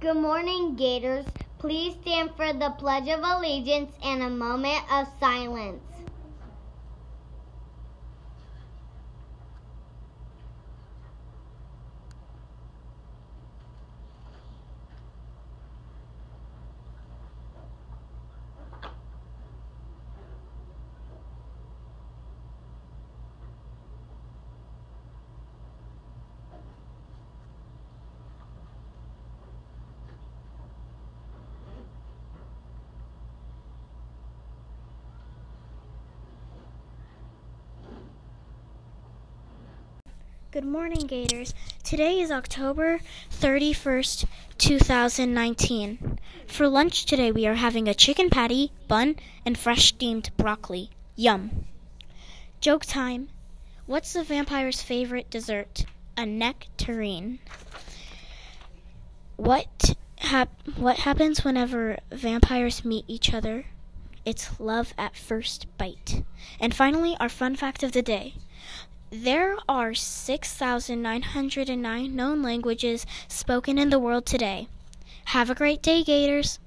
Good morning, Gators. Please stand for the Pledge of Allegiance and a moment of silence. Good morning, Gators. Today is October 31st, 2019. For lunch today, we are having a chicken patty, bun, and fresh steamed broccoli. Yum. Joke time. What's the vampire's favorite dessert? A nectarine. What hap- what happens whenever vampires meet each other? It's love at first bite. And finally, our fun fact of the day. There are 6,909 known languages spoken in the world today. Have a great day, Gators!